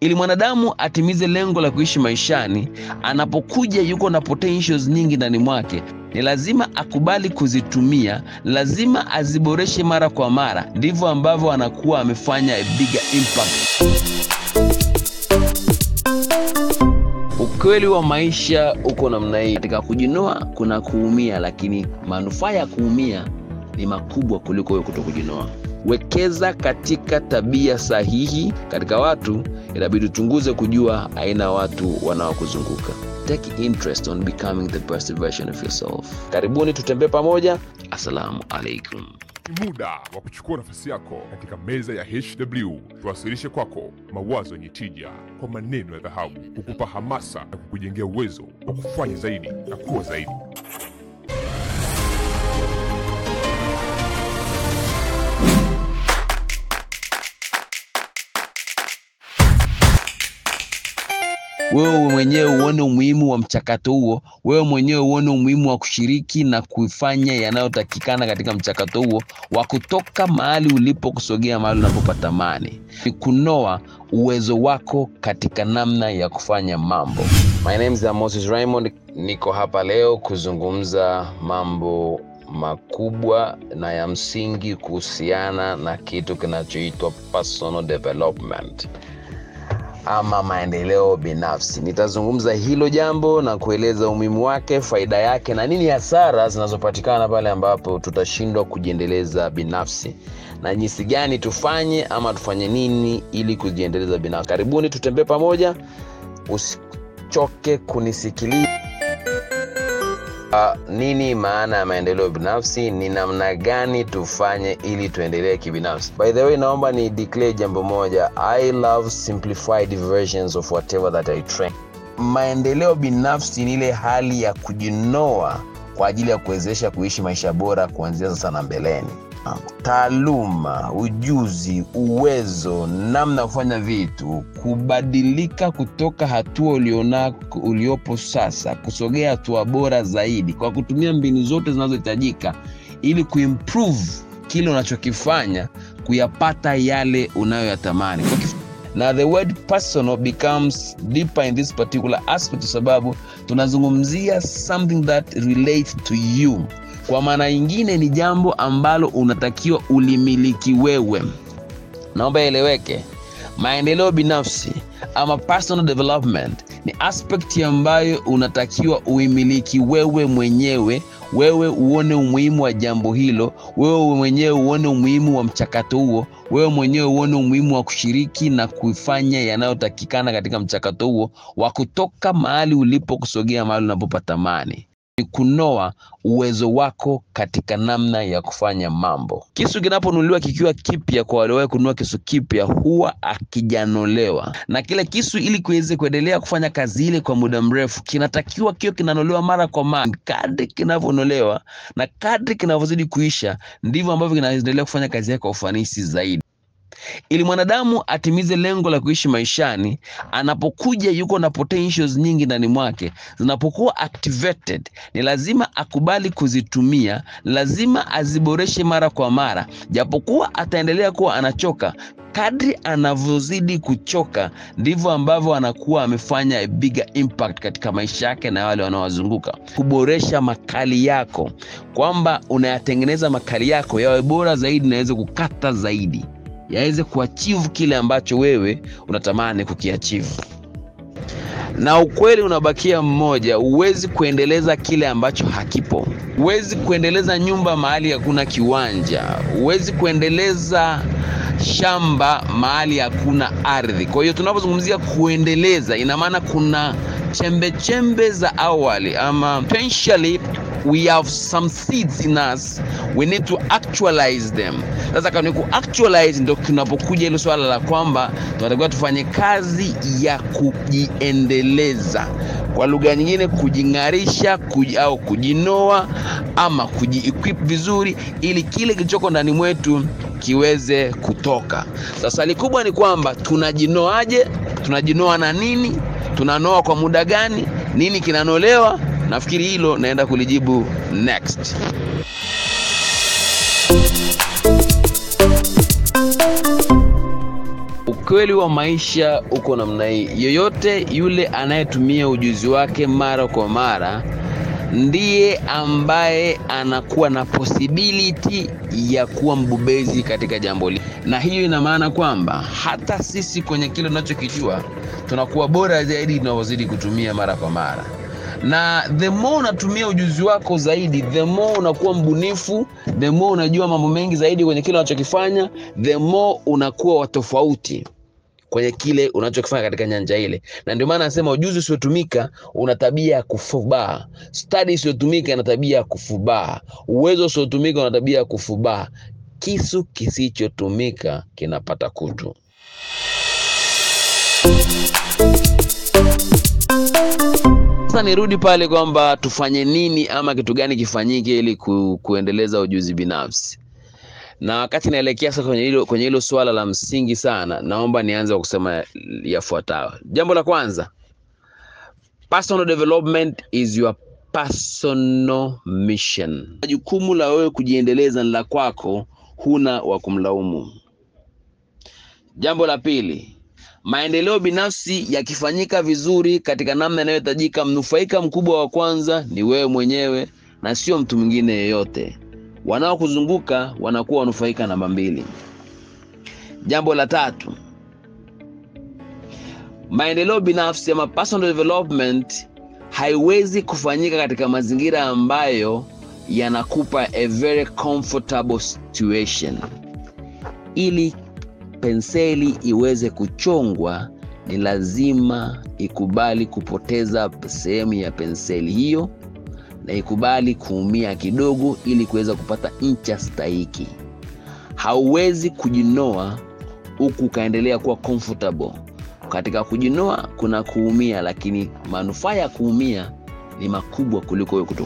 Ili mwanadamu atimize lengo la kuishi maishani, anapokuja yuko na potentials nyingi ndani mwake, ni lazima akubali kuzitumia, lazima aziboreshe mara kwa mara. Ndivyo ambavyo anakuwa amefanya a bigger impact. Ukweli wa maisha uko namna hii. Katika kujinoa kuna kuumia, lakini manufaa ya kuumia ni makubwa kuliko wewe kutokujinoa. Wekeza katika tabia sahihi katika watu, inabidi uchunguze kujua aina ya watu wanaokuzunguka. Take interest on becoming the best version of yourself. Karibuni tutembee pamoja. Assalamu alaikum. Muda wa kuchukua nafasi yako katika meza ya HW, tuwasilishe kwako mawazo yenye tija kwa maneno ya dhahabu, kukupa hamasa na kukujengea uwezo wa kufanya zaidi na kuwa zaidi. Wewe mwenyewe uone umuhimu wa mchakato huo, wewe mwenyewe uone umuhimu wa kushiriki na kufanya yanayotakikana katika mchakato huo wa kutoka mahali ulipo kusogea mahali unapopatamani. Ni kunoa uwezo wako katika namna ya kufanya mambo. My name is Moses Raymond, niko hapa leo kuzungumza mambo makubwa na ya msingi kuhusiana na kitu kinachoitwa personal development ama maendeleo binafsi. Nitazungumza hilo jambo na kueleza umuhimu wake, faida yake na nini hasara zinazopatikana pale ambapo tutashindwa kujiendeleza binafsi na jinsi gani tufanye ama tufanye nini ili kujiendeleza binafsi. Karibuni tutembee pamoja, usichoke kunisikiliza. Uh, nini maana ya maendeleo binafsi? Ni namna gani tufanye ili tuendelee kibinafsi? By the way, naomba ni declare jambo moja. I love simplified versions of whatever that I train. Maendeleo binafsi ni ile hali ya kujinoa kwa ajili ya kuwezesha kuishi maisha bora kuanzia sasa na mbeleni. Taaluma, ujuzi, uwezo, namna ya kufanya vitu, kubadilika kutoka hatua uliona uliopo sasa kusogea hatua bora zaidi, kwa kutumia mbinu zote zinazohitajika ili kuimprove kile unachokifanya, kuyapata yale unayoyatamani. Na the word personal becomes deeper in this particular aspect, kwa sababu tunazungumzia something that relates to you kwa maana nyingine ni jambo ambalo unatakiwa ulimiliki wewe. Naomba ieleweke, maendeleo binafsi ama personal development ni aspekti ambayo unatakiwa uimiliki wewe mwenyewe, wewe uone umuhimu wa jambo hilo, wewe mwenyewe uone umuhimu wa mchakato huo, wewe mwenyewe uone umuhimu wa kushiriki na kufanya yanayotakikana katika mchakato huo wa kutoka mahali ulipo kusogea mahali unapopatamani ni kunoa uwezo wako katika namna ya kufanya mambo. Kisu kinaponunuliwa kikiwa kipya, kwa waliowahi kununua kisu kipya, huwa akijanolewa, na kile kisu ili kiweze kuendelea kufanya kazi ile kwa muda mrefu, kinatakiwa kiwe kinanolewa mara kwa mara. Kadri kinavyonolewa na kadri kinavyozidi kuisha, ndivyo ambavyo kinaendelea kufanya kazi yake kwa ufanisi zaidi. Ili mwanadamu atimize lengo la kuishi maishani, anapokuja yuko na potentials nyingi ndani mwake, zinapokuwa activated, ni lazima akubali kuzitumia, lazima aziboreshe mara kwa mara, japokuwa ataendelea kuwa anachoka kadri anavyozidi kuchoka ndivyo ambavyo anakuwa amefanya bigger impact katika maisha yake na wale wanaowazunguka. Kuboresha makali yako, kwamba unayatengeneza makali yako yawe bora zaidi na yaweze kukata zaidi yaweze kuachivu kile ambacho wewe unatamani kukiachivu. Na ukweli unabakia mmoja huwezi kuendeleza kile ambacho hakipo. Huwezi kuendeleza nyumba mahali hakuna kiwanja. Huwezi kuendeleza shamba mahali hakuna ardhi. Kwa hiyo tunapozungumzia kuendeleza ina maana kuna chembe chembe za awali ama potentially we have some seeds in us we need to actualize them sasa kama ni kuactualize ndo tunapokuja hilo swala la kwamba tunatakiwa tufanye kazi ya kujiendeleza. Kwa lugha nyingine kujing'arisha kuj, au kujinoa ama kujiequip vizuri ili kile kilichoko ndani mwetu kiweze kutoka. Sasa likubwa ni kwamba tunajinoaje? Tunajinoa na nini? Tunanoa kwa muda gani? Nini kinanolewa? Nafikiri hilo naenda kulijibu next ukweli wa maisha uko namna hii. Yoyote yule anayetumia ujuzi wake mara kwa mara ndiye ambaye anakuwa na possibility ya kuwa mbobezi katika jambo hili, na hiyo ina maana kwamba hata sisi kwenye kile tunachokijua tunakuwa bora zaidi tunavyozidi kutumia mara kwa mara. Na the more unatumia ujuzi wako zaidi, the more unakuwa mbunifu, the more unajua mambo mengi zaidi kwenye kile unachokifanya, the more unakuwa wa tofauti kwenye kile unachokifanya katika nyanja ile. Na ndio maana anasema ujuzi usiotumika una tabia ya kufubaa, study isiyotumika ina tabia ya kufubaa, uwezo usiotumika una tabia ya kufubaa. Kisu kisichotumika kinapata kutu. Sasa nirudi pale kwamba tufanye nini ama kitu gani kifanyike ili ku, kuendeleza ujuzi binafsi. Na wakati naelekea sasa kwenye hilo kwenye hilo swala la msingi sana, naomba nianze kwa kusema yafuatayo. Jambo la kwanza, personal development is your personal mission. Jukumu la wewe kujiendeleza ni la kwako, huna wa kumlaumu. Jambo la pili, maendeleo binafsi yakifanyika vizuri katika namna inayohitajika, mnufaika mkubwa wa kwanza ni wewe mwenyewe na sio mtu mwingine yeyote. Wanaokuzunguka wanakuwa wanufaika namba mbili. Jambo la tatu, maendeleo binafsi ama personal development haiwezi kufanyika katika mazingira ambayo yanakupa a very comfortable situation. Ili penseli iweze kuchongwa, ni lazima ikubali kupoteza sehemu ya penseli hiyo na ikubali kuumia kidogo ili kuweza kupata ncha stahiki. Hauwezi kujinoa huku ukaendelea kuwa comfortable. Katika kujinoa kuna kuumia, lakini manufaa ya kuumia ni makubwa kuliko wewe kuto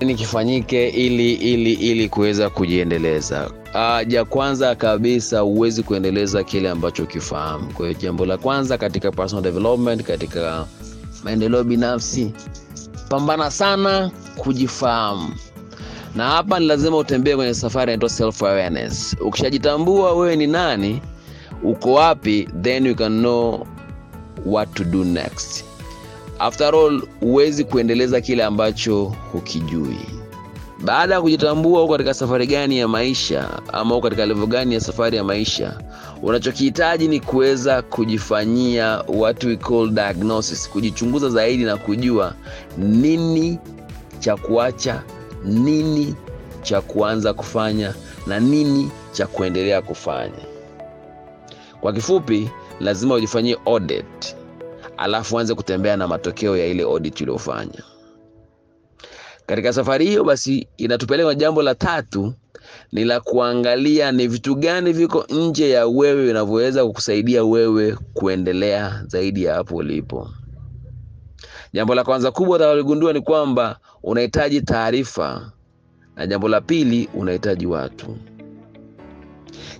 Nini kifanyike ili ili ili kuweza kujiendeleza? Uh, ja kwanza kabisa huwezi kuendeleza kile ambacho ukifahamu. Kwa hiyo jambo la kwanza katika personal development, katika maendeleo binafsi, pambana sana kujifahamu, na hapa ni lazima utembee kwenye safari inaitwa self awareness. Ukishajitambua wewe ni nani, uko wapi, then you can know what to do next. After all, huwezi kuendeleza kile ambacho hukijui. Baada ya kujitambua uko katika safari gani ya maisha ama uko katika level gani ya safari ya maisha, unachokihitaji ni kuweza kujifanyia what we call diagnosis, kujichunguza zaidi na kujua nini cha kuacha, nini cha kuanza kufanya na nini cha kuendelea kufanya. Kwa kifupi, lazima ujifanyie audit, alafu anze kutembea na matokeo ya ile audit uliofanya. Katika safari hiyo basi inatupeleka jambo la tatu, ni la kuangalia ni vitu gani viko nje ya wewe vinavyoweza kukusaidia wewe kuendelea zaidi ya hapo ulipo. Jambo la kwanza kubwa utakaligundua ni kwamba unahitaji taarifa, na jambo la pili unahitaji watu.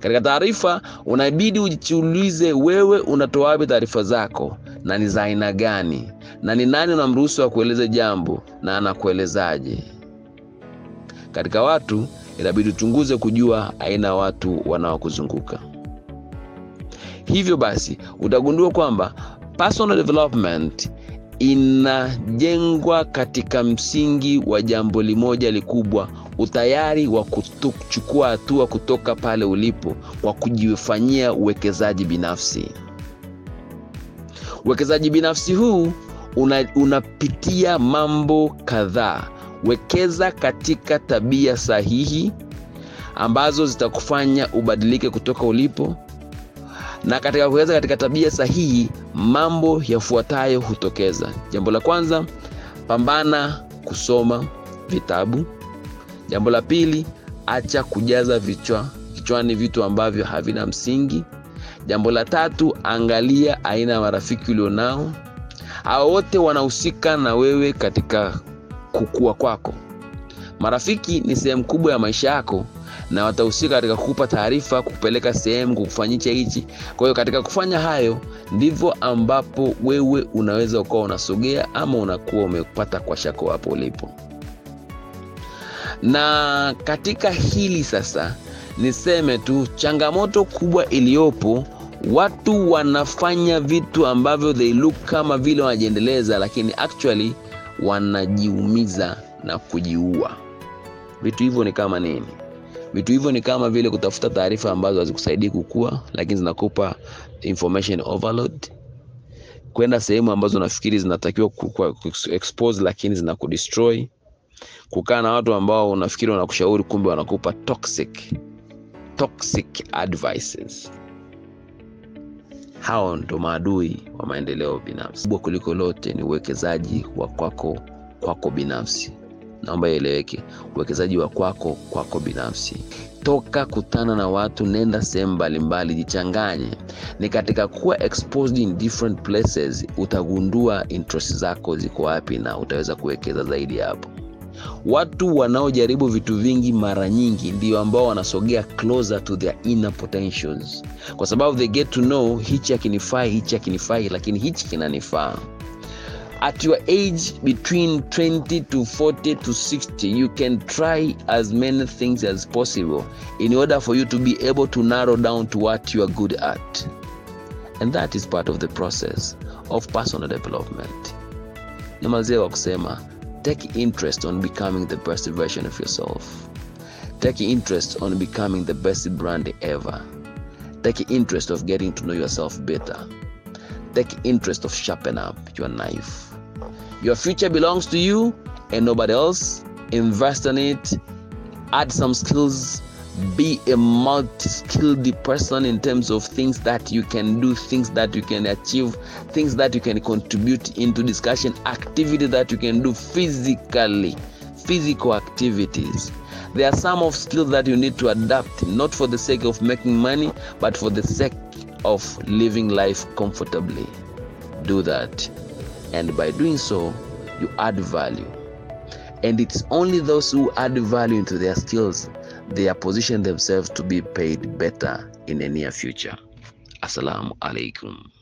Katika taarifa, unabidi ujiulize wewe unatoa wapi taarifa zako na ni za aina gani, na ni nani unamruhusu wa kueleza jambo na anakuelezaje. Katika watu, inabidi uchunguze kujua aina ya watu wanaokuzunguka. Hivyo basi, utagundua kwamba personal development inajengwa katika msingi wa jambo limoja likubwa, utayari wa kuchukua hatua kutoka pale ulipo kwa kujifanyia uwekezaji binafsi. Uwekezaji binafsi huu una, unapitia mambo kadhaa. Wekeza katika tabia sahihi ambazo zitakufanya ubadilike kutoka ulipo, na katika kuwekeza katika tabia sahihi, mambo yafuatayo hutokeza. Jambo la kwanza, pambana kusoma vitabu. Jambo la pili, acha kujaza vichwa kichwani vitu ambavyo havina msingi. Jambo la tatu, angalia aina ya marafiki ulionao. Hao wote wanahusika na wewe katika kukua kwako. Marafiki ni sehemu kubwa ya maisha yako na watahusika katika kukupa taarifa, kukupeleka sehemu, kukufanyisha hichi. Kwa hiyo katika kufanya hayo ndivyo ambapo wewe unaweza ukawa unasogea ama unakuwa umepata kwa shako hapo ulipo. na katika hili sasa niseme tu changamoto kubwa iliyopo watu wanafanya vitu ambavyo they look kama vile wanajiendeleza lakini actually wanajiumiza na kujiua. Vitu hivyo ni kama nini? Vitu hivyo ni kama vile kutafuta taarifa ambazo hazikusaidii kukua lakini zinakupa information overload. Kwenda sehemu ambazo nafikiri zinatakiwa expose lakini zinakudestroy kukaa na watu ambao unafikiri wanakushauri kumbe wanakupa toxic toxic advices. Hao ndo maadui wa maendeleo binafsi. Kubwa kuliko lote ni uwekezaji wa kwako kwako binafsi. Naomba ieleweke uwekezaji wa kwako kwako binafsi. Toka kutana na watu nenda sehemu mbalimbali jichanganye. Ni katika kuwa exposed in different places utagundua interest zako ziko wapi na utaweza kuwekeza zaidi hapo watu wanaojaribu vitu vingi mara nyingi ndio ambao wanasogea closer to their inner potentials. Kwa sababu they get to know hichi hakinifai, hichi hakinifai, lakini hichi kinanifaa. At your age between 20 to 40 to 60 you can try as many things as possible in order for you to be able to narrow down to what you are good at. And that is part of the process of personal development. Nimalizie kwa kusema take interest on becoming the best version of yourself. Take interest on becoming the best brand ever. Take interest of getting to know yourself better. Take interest of sharpening up your knife. Your future belongs to you and nobody else. Invest in it. Add some skills be a multi-skilled person in terms of things that you can do things that you can achieve things that you can contribute into discussion activity that you can do physically physical activities. There are some of skills that you need to adapt not for the sake of making money but for the sake of living life comfortably. Do that. And by doing so you add value. And it's only those who add value into their skills they are position themselves to be paid better in the near future. Assalamu alaikum